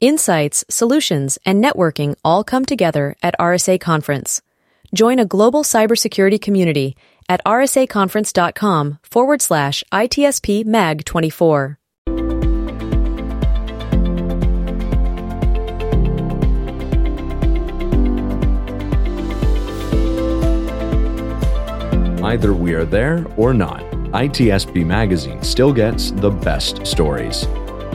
Insights, solutions, and networking all come together at RSA Conference. Join a global cybersecurity community at rsaconference.com forward slash ITSP MAG 24. Either we are there or not, ITSP Magazine still gets the best stories.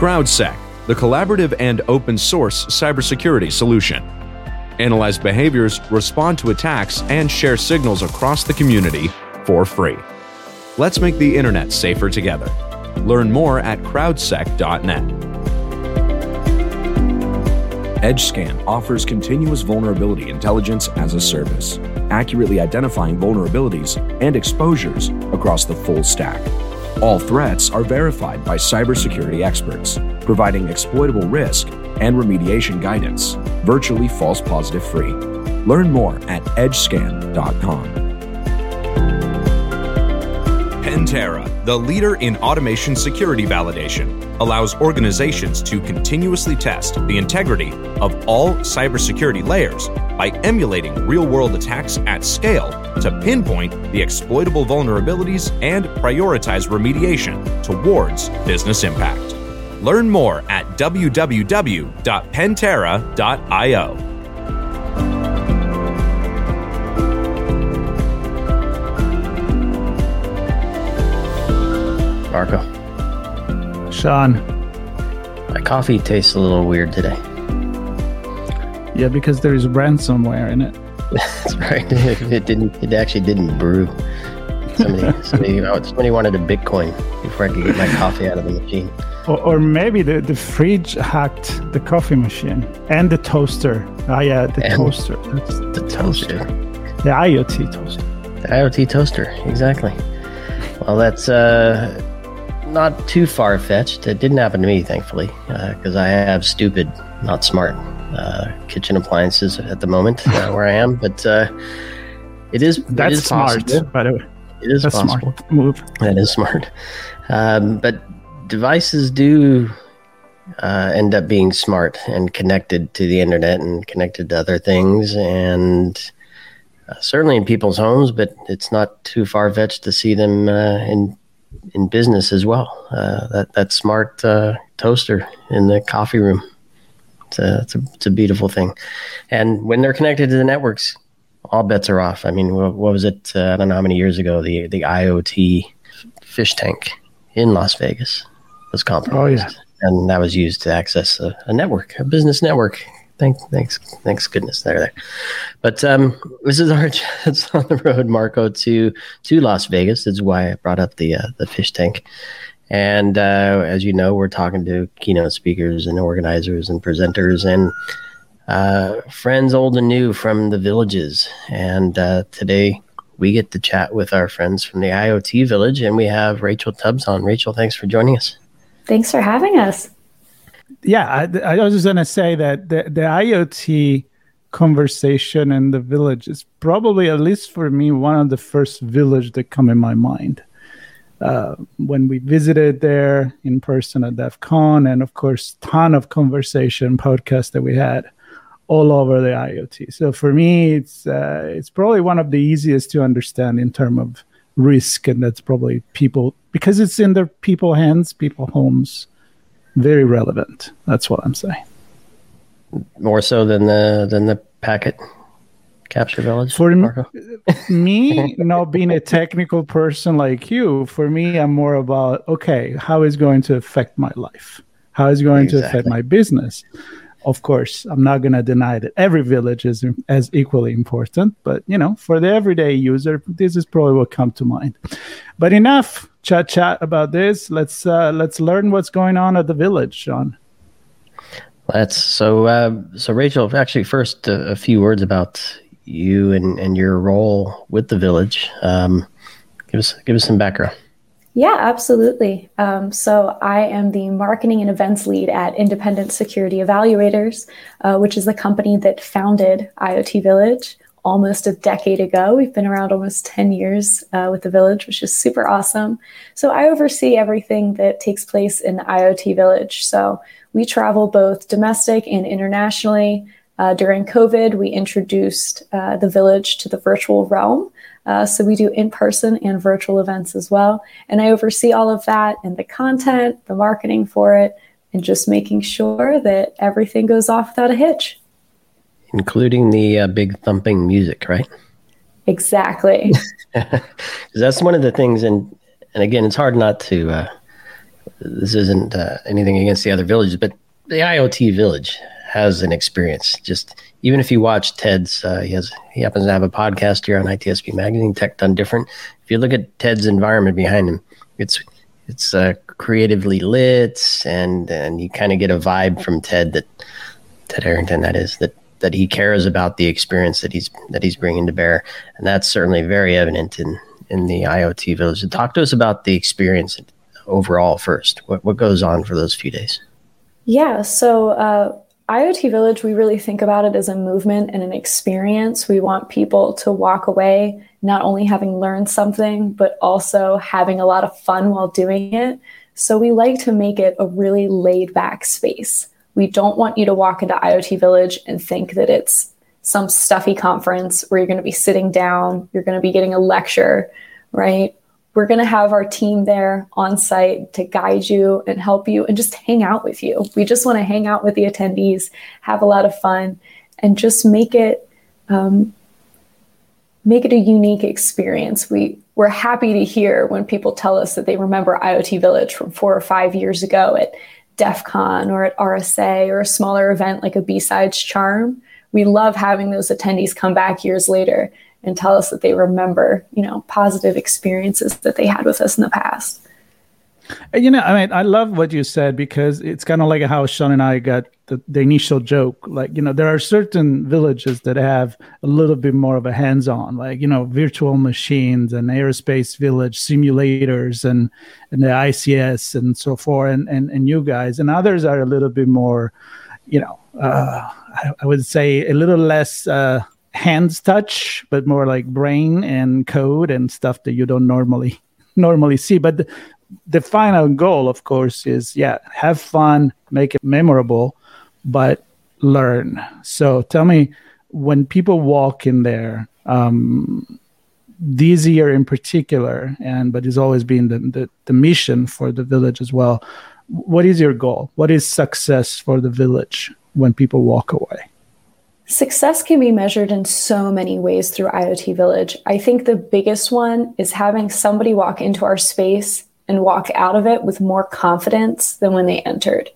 CrowdSec, the collaborative and open source cybersecurity solution. Analyze behaviors, respond to attacks, and share signals across the community for free. Let's make the internet safer together. Learn more at crowdsec.net. EdgeScan offers continuous vulnerability intelligence as a service, accurately identifying vulnerabilities and exposures across the full stack. All threats are verified by cybersecurity experts, providing exploitable risk and remediation guidance, virtually false positive free. Learn more at edgescan.com. Pentera, the leader in automation security validation, allows organizations to continuously test the integrity of all cybersecurity layers by emulating real world attacks at scale to pinpoint the exploitable vulnerabilities and prioritize remediation towards business impact. Learn more at www.pentera.io. Marco. Sean. My coffee tastes a little weird today. Yeah, because there is ransomware in it. That's right. It didn't. It actually didn't brew. Somebody, somebody, somebody wanted a Bitcoin before I could get my coffee out of the machine. Or, or maybe the, the fridge hacked the coffee machine and the toaster. Ah, yeah, the And toaster. That's The toaster. the IoT toaster. The IoT toaster. Exactly. Well, that's uh, not too far fetched. It didn't happen to me, thankfully, because I have stupid, not smart uh, kitchen appliances at the moment uh, where I am. But uh, it is. That's is smart, possible. by the way. It is That's possible. smart move. That is smart. Um, but devices do uh, end up being smart and connected to the internet and connected to other things, and uh, certainly in people's homes. But it's not too far fetched to see them uh, in in business as well. Uh, that that smart uh, toaster in the coffee room. It's a, it's a it's a beautiful thing, and when they're connected to the networks, all bets are off. I mean, what, what was it? Uh, I don't know how many years ago the the IoT fish tank in Las Vegas was compromised, Oh, yeah. and that was used to access a, a network, a business network. Thank, thanks, thanks goodness they're there. But um, this is our chance on the road, Marco, to to Las Vegas. That's why I brought up the uh, the fish tank. And uh, as you know, we're talking to keynote speakers and organizers and presenters and uh, friends old and new from the villages. And uh, today we get to chat with our friends from the IoT village, and we have Rachael Tubbs on. Rachel, thanks for joining us. Thanks for having us. Yeah, I, I was just going to say that the, the IoT conversation in the village is probably, at least for me, one of the first village that come in my mind. Uh, when we visited there in person at DEF CON, and of course, ton of conversation podcasts that we had all over the IoT. So for me, it's uh, it's probably one of the easiest to understand in terms of risk, and that's probably people because it's in their people hands, people homes, very relevant. That's what I'm saying. More so than the than the packet capture village. For me, not being a technical person like you, for me, I'm more about okay, how is going to affect my life? How is going to affect my business? Of course, I'm not going to deny that every village is as equally important, but you know, for the everyday user, this is probably what come to mind. But enough chat chat about this. Let's uh, let's learn what's going on at the village, Sean. That's so. Uh, so, Rachael, actually, first uh, a few words about you and, and your role with the village. Um, give us give us some background. Yeah, absolutely. Um, so I am the marketing and events lead at Independent Security Evaluators, uh, which is the company that founded IoT Village almost a decade ago. We've been around almost 10 years uh, with the village, which is super awesome. So I oversee everything that takes place in the IoT Village. So we travel both domestic and internationally. Uh, during COVID, we introduced uh, the village to the virtual realm. Uh, so we do in person and virtual events as well. And I oversee all of that and the content, the marketing for it, and just making sure that everything goes off without a hitch. Including the uh, big thumping music, right? Exactly. that's one of the things, and and again, it's hard not to. Uh, this isn't uh, anything against the other villages, but the IoT village has an experience. Just even if you watch Ted's, uh, he has he happens to have a podcast here on ITSP Magazine, Tech Done Different. If you look at Ted's environment behind him, it's it's uh, creatively lit, and and you kind of get a vibe from Ted that Ted Harrington, that is that that he cares about the experience that he's that he's bringing to bear, and that's certainly very evident in in the IoT village. talk to us about the experience overall first. What what goes on for those few days? Yeah, so. Uh, IoT Village, we really think about it as a movement and an experience. We want people to walk away not only having learned something, but also having a lot of fun while doing it. So we like to make it a really laid back space. We don't want you to walk into IoT Village and think that it's some stuffy conference where you're going to be sitting down, you're going to be getting a lecture, right? We're going to have our team there on site to guide you and help you and just hang out with you. We just want to hang out with the attendees, have a lot of fun, and just make it um, make it a unique experience. We we're happy to hear when people tell us that they remember IoT Village from four or five years ago at DEF CON or at RSA or a smaller event like a B-Sides Charm. We love having those attendees come back years later and tell us that they remember, you know, positive experiences that they had with us in the past. You know, I mean, I love what you said because it's kind of like how Sean and I got the, the initial joke. Like, you know, there are certain villages that have a little bit more of a hands on, like, you know, virtual machines and aerospace village simulators and, and the ICS and so forth, and, and, and you guys. And others are a little bit more, you know, uh, I, I would say a little less. Uh, hands touch, but more like brain and code and stuff that you don't normally normally see. But the, the final goal, of course, is yeah, have fun, make it memorable, but learn. So tell me, when people walk in there, um, this year in particular, and but it's always been the, the, the mission for the village as well. What is your goal? What is success for the village when people walk away? Success can be measured in so many ways through IoT Village. I think the biggest one is having somebody walk into our space and walk out of it with more confidence than when they entered.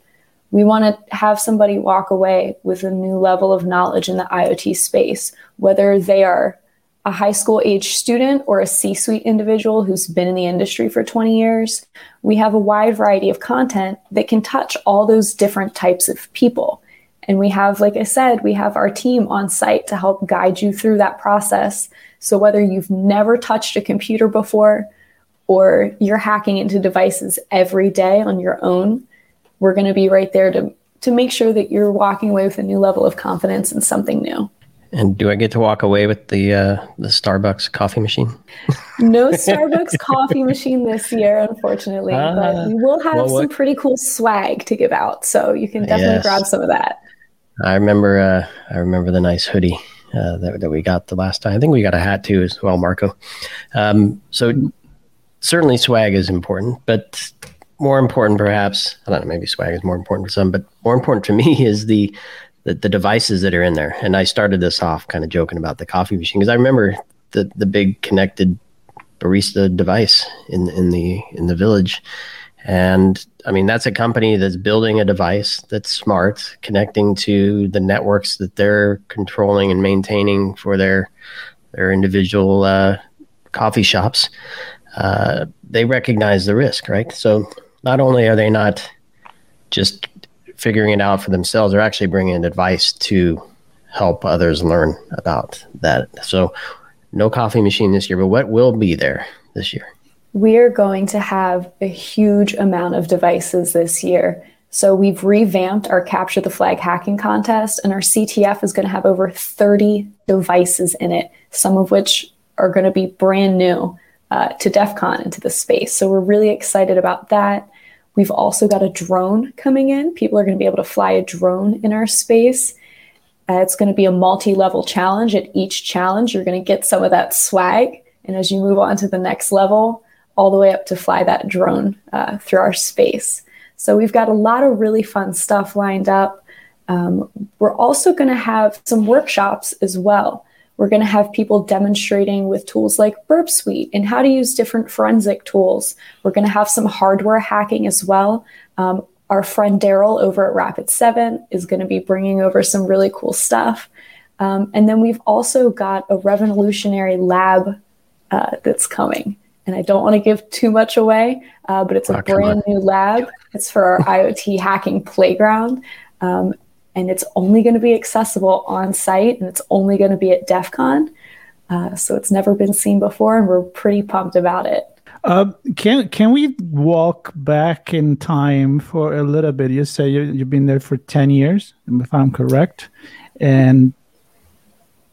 We want to have somebody walk away with a new level of knowledge in the IoT space, whether they are a high school age student or a C suite individual who's been in the industry for 20 years. We have a wide variety of content that can touch all those different types of people. And we have, like I said, we have our team on site to help guide you through that process. So whether you've never touched a computer before or you're hacking into devices every day on your own, we're going to be right there to, to make sure that you're walking away with a new level of confidence and something new. And do I get to walk away with the uh, the Starbucks coffee machine? no Starbucks coffee machine this year, unfortunately. but ah, we will have well, some pretty cool swag to give out, so you can definitely yes. grab some of that. I remember. Uh, I remember the nice hoodie uh, that that we got the last time. I think we got a hat too as well, Marco. Um, so certainly swag is important, but more important, perhaps. I don't know. Maybe swag is more important for some, but more important to me is the the, the devices that are in there. And I started this off kind of joking about the coffee machine because I remember the the big connected barista device in in the in the village and I mean, that's a company that's building a device that's smart, connecting to the networks that they're controlling and maintaining for their their individual uh, coffee shops. Uh, they recognize the risk, right? So not only are they not just figuring it out for themselves. They're actually bringing advice to help others learn about that. So, no coffee machine this year, but what will be there this year? We're going to have a huge amount of devices this year. So we've revamped our Capture the Flag hacking contest, and our CTF is going to have over 30 devices in it, some of which are going to be brand new uh, to DEF CON and to the space. So we're really excited about that. We've also got a drone coming in. People are going to be able to fly a drone in our space. Uh, it's going to be a multi level challenge. At each challenge, you're going to get some of that swag. And as you move on to the next level, all the way up to fly that drone uh, through our space. So we've got a lot of really fun stuff lined up. Um, we're also going to have some workshops as well. We're going to have people demonstrating with tools like Burp Suite and how to use different forensic tools. We're going to have some hardware hacking as well. Um, our friend Deral over at Rapid 7 is going to be bringing over some really cool stuff. Um, and then we've also got a revolutionary lab uh, that's coming. And I don't want to give too much away, uh, but it's a oh, brand new lab. It's for our IoT hacking playground. Um, and it's only going to be accessible on site and it's only going to be at DEF CON. Uh, so it's never been seen before, and we're pretty pumped about it. Uh, can can we walk back in time for a little bit? You say you, you've been there for ten years, if I'm correct, and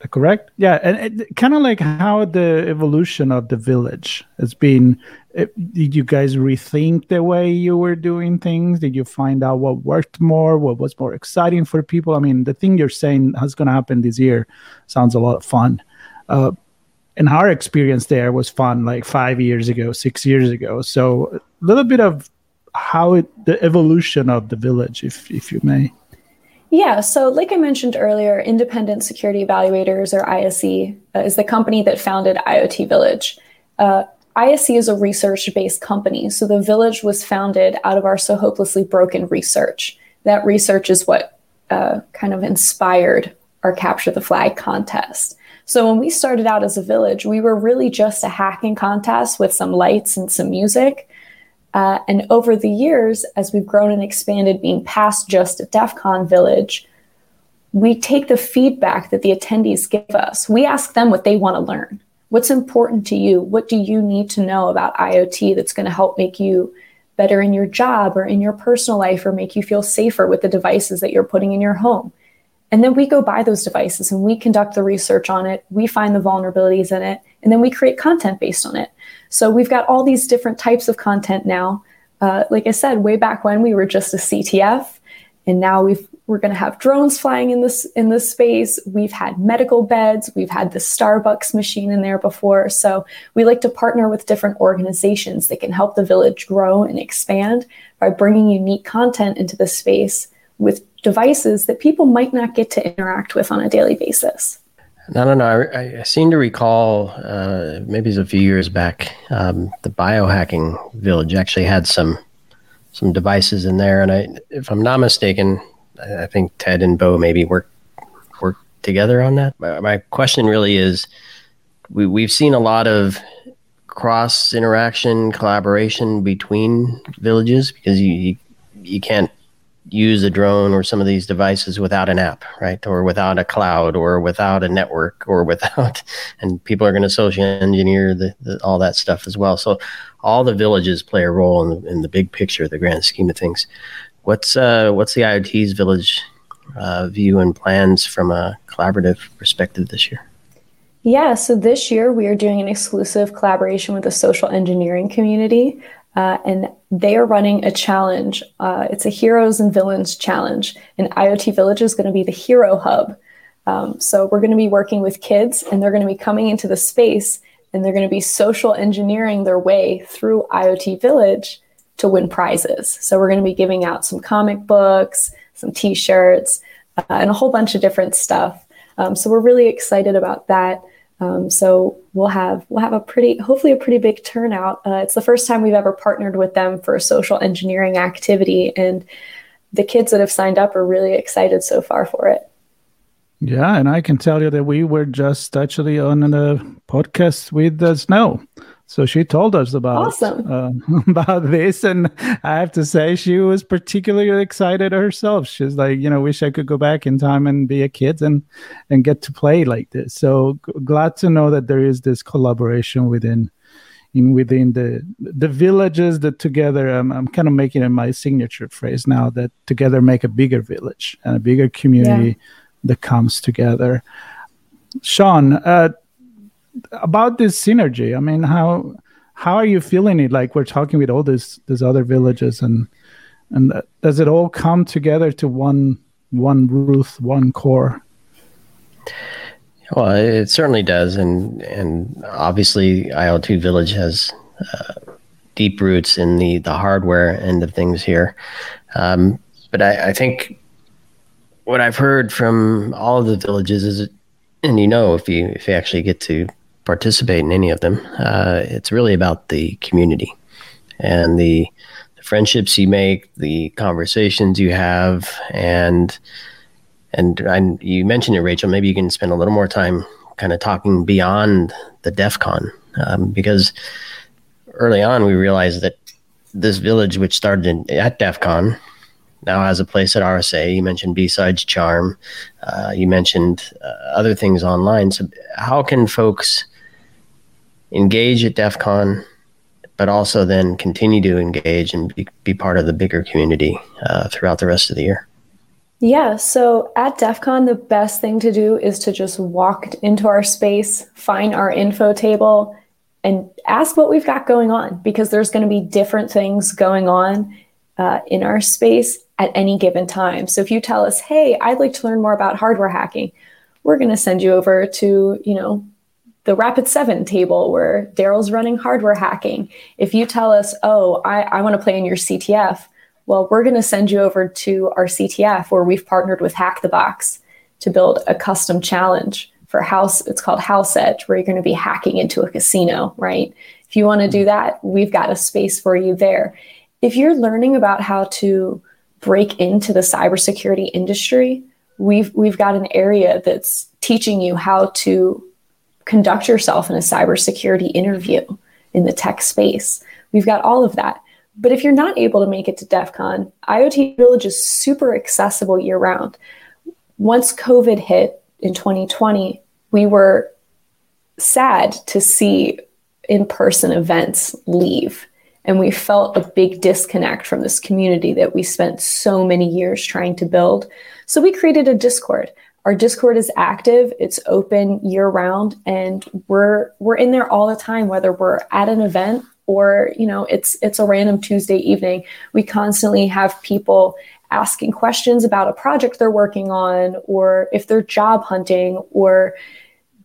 correct? Yeah and kind of like how the evolution of the village has been it, did you guys rethink the way you were doing things? Did you find out what worked more what was more exciting for people? I mean the thing you're saying is going to happen this year sounds a lot of fun. Uh, and our experience there was fun like five years ago six years ago. So a little bit of how it the evolution of the village if if you may yeah, so like I mentioned earlier, Independent Security Evaluators, or ISE, uh, is the company that founded IoT Village. Uh, ISE is a research based company, so the village was founded out of our SOHOpelessly Broken research. That research is what uh, kind of inspired our Capture the Flag contest. So when we started out as a village, we were really just a hacking contest with some lights and some music. Uh, and over the years, as we've grown and expanded, being past just a DEF CON village, we take the feedback that the attendees give us. We ask them what they want to learn. What's important to you? What do you need to know about IoT that's going to help make you better in your job or in your personal life or make you feel safer with the devices that you're putting in your home? And then we go buy those devices and we conduct the research on it. We find the vulnerabilities in it, and then we create content based on it. So we've got all these different types of content now. Uh, like I said, way back when we were just a CTF, and now we've we're going to have drones flying in this in this space. We've had medical beds. We've had the Starbucks machine in there before. So we like to partner with different organizations that can help the village grow and expand by bringing unique content into the space with devices that people might not get to interact with on a daily basis. I don't know. I, I seem to recall, uh, maybe it's a few years back, um, the biohacking village actually had some some devices in there, and I, if I'm not mistaken, I, think Ted and Bo maybe work work together on that. My, my question really is, we we've seen a lot of cross interaction collaboration between villages because you, you you can't use a drone or some of these devices without an app, right? Or without a cloud or without a network or without, and people are going to social engineer the, the, all that stuff as well. So all the villages play a role in the, in the big picture, the grand scheme of things. What's, uh, what's the IoT's village uh, view and plans from a collaborative perspective this year? Yeah, so this year we are doing an exclusive collaboration with the social engineering community. Uh, and they are running a challenge. Uh, it's a heroes and villains challenge. And IoT Village is going to be the hero hub. Um, so we're going to be working with kids, and they're going to be coming into the space, and they're going to be social engineering their way through IoT Village to win prizes. So we're going to be giving out some comic books, some T-shirts, uh, and a whole bunch of different stuff. Um, so we're really excited about that. Um, so we'll have we'll have a pretty hopefully a pretty big turnout. Uh, it's the first time we've ever partnered with them for a social engineering activity, and the kids that have signed up are really excited so far for it. Yeah, and I can tell you that we were just actually on a podcast with the snow. So she told us about awesome. uh, about this, and I have to say she was particularly excited herself. She's like, you know, wish I could go back in time and be a kid and and get to play like this. So g- glad to know that there is this collaboration within in within the the villages that together. I'm I'm kind of making it my signature phrase now that together make a bigger village and a bigger community yeah. that comes together. Sean, uh, about this synergy. I mean, how how are you feeling it? Like we're talking with all these these other villages, and and does it all come together to one one roof, one core? Well, it certainly does, and and obviously, IoT Village has uh, deep roots in the the hardware end of things here. Um, but I, I, think what I've heard from all of the villages is, and you know, if you if you actually get to participate in any of them. Uh, it's really about the community and the, the, friendships you make, the conversations you have, and and I, you mentioned it, Rachael. Maybe you can spend a little more time kind of talking beyond the DEF CON um, because early on we realized that this village, which started in, at DEF CON, now has a place at RSA. You mentioned B-Sides Charm. Uh, you mentioned uh, other things online. So, how can folks engage at DEF CON, but also then continue to engage and be, be part of the bigger community uh, throughout the rest of the year? Yeah, so at DEF CON, the best thing to do is to just walk into our space, find our info table, and ask what we've got going on because there's going to be different things going on uh, in our space at any given time. So if you tell us, hey, I'd like to learn more about hardware hacking, we're going to send you over to, you know, the Rapid 7 table where Deral's running hardware hacking. If you tell us, oh, I, I want to play in your CTF, well, we're going to send you over to our CTF where we've partnered with Hack the Box to build a custom challenge for house. It's called House Edge, where you're going to be hacking into a casino, right? If you want to do mm-hmm. that, we've got a space for you there. If you're learning about how to break into the cybersecurity industry, we've we've got an area that's teaching you how to conduct yourself in a cybersecurity interview in the tech space. We've got all of that. But if you're not able to make it to DEF CON, IoT Village is super accessible year round. Once COVID hit in 2020, we were sad to see in person events leave. And we felt a big disconnect from this community that we spent so many years trying to build. So we created a Discord our discord is active. It's open year round and we're we're in there all the time whether we're at an event or you know it's it's a random tuesday evening. We constantly have people asking questions about a project they're working on or if they're job hunting or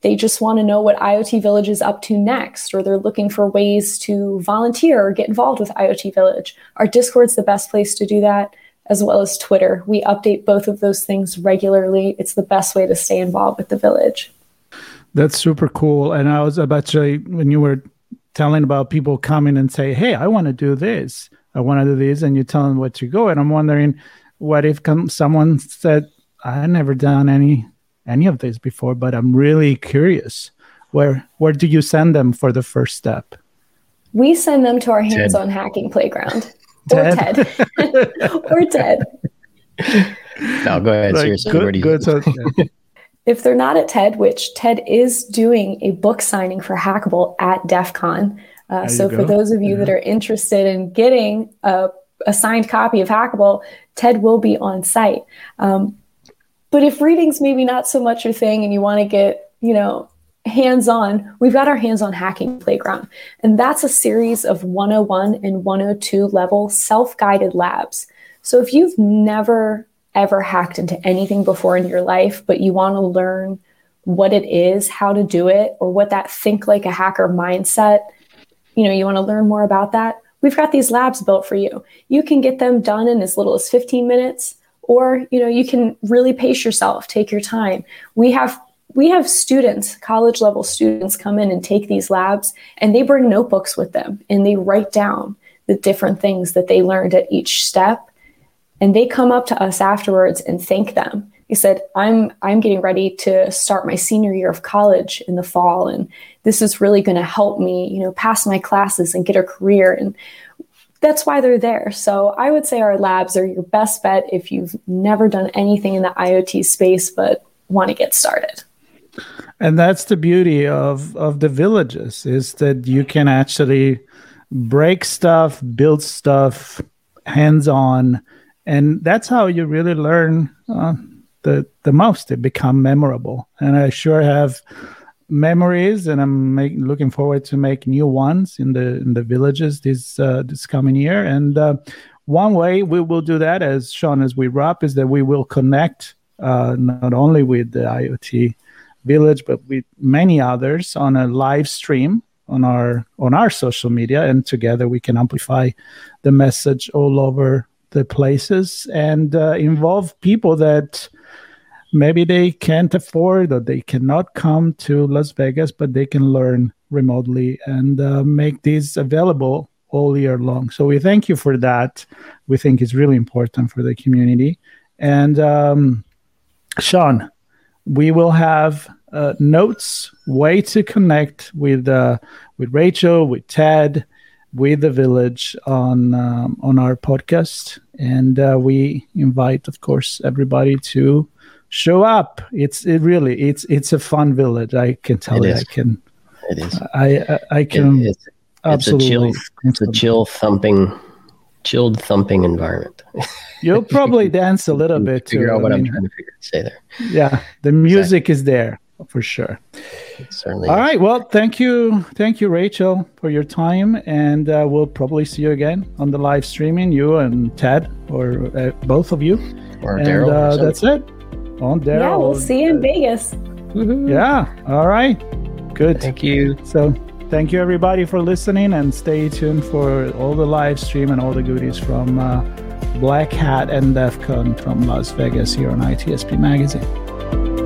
they just want to know what IoT Village is up to next, or they're looking for ways to volunteer or get involved with IoT Village. Our Discord's the best place to do that as well as Twitter. We update both of those things regularly. It's the best way to stay involved with the village. That's super cool. And I was about to, when you were telling about people coming and say, Hey, I want to do this. I want to do this. And you tell them what to go. And I'm wondering, what if come, someone said, I never done any, any of this before, but I'm really curious. Where, where do you send them for the first step? We send them to our hands-on hacking playground. Ted. or Ted. or Ted. No, go ahead. Like, Seriously, good, you... good so, yeah. if they're not at TED, which Ted is doing a book signing for Hackable at DEF CON. Uh, so for those of you yeah. that are interested in getting a, a, signed copy of Hackable, Ted will be on site. Um, but if reading's maybe not so much your thing and you want to get, you know, hands on, we've got our hands on hacking playground. And that's a series of 101 and 102 level self guided labs. So if you've never ever hacked into anything before in your life, but you want to learn what it is, how to do it, or what that think like a hacker mindset, you know, you want to learn more about that, we've got these labs built for you. You can get them done in as little as 15 minutes or you know you can really pace yourself take your time we have we have students, college level students, come in and take these labs and they bring notebooks with them and they write down the different things that they learned at each step. And they come up to us afterwards and thank them He said, I'm I'm getting ready to start my senior year of college in the fall and this is really going to help me, you know, pass my classes and get a career and that's why they're there. So I would say our labs are your best bet if you've never done anything in the IoT space but want to get started. And that's the beauty of of the villages is that you can actually break stuff, build stuff hands on, and that's how you really learn uh, the the most. They become memorable, and I sure have memories, and I'm make, looking forward to make new ones in the in the villages this uh, this coming year. And uh, one way we will do that, as Sean, as we wrap, is that we will connect uh, not only with the IoT village, but with many others on a live stream on our on our social media, and together we can amplify the message all over the places and uh, involve people that maybe they can't afford or they cannot come to Las Vegas, but they can learn remotely and uh, make these available all year long. So we thank you for that. We think it's really important for the community. And um, Sean, we will have uh, notes, way to connect with uh, with Rachael, with Ted, with the village on um, on our podcast, and uh, we invite, of course, everybody to show up. It's it really it's it's a fun village. I can tell It you. is. I can. It is. I I, I can It- it's, it's a absolutely. chill. It's a chill thumping, chilled thumping environment. You'll probably dance a little bit too. Figure out I what I'm mean, trying to figure say there. Yeah, the music is there for sure. It certainly. All is. right. Well, thank you, thank you, Rachael, for your time, and uh, we'll probably see you again on the live streaming. You and Ted, or uh, both of you, Or and Deral. uh, something. that's it. On Deral. yeah, we'll see you in Vegas. Yeah. All right. Good. Thank you. So, thank you everybody for listening, and stay tuned for all the live stream and all the goodies from uh, Black Hat and DEF CON from Las Vegas here on ITSP Magazine.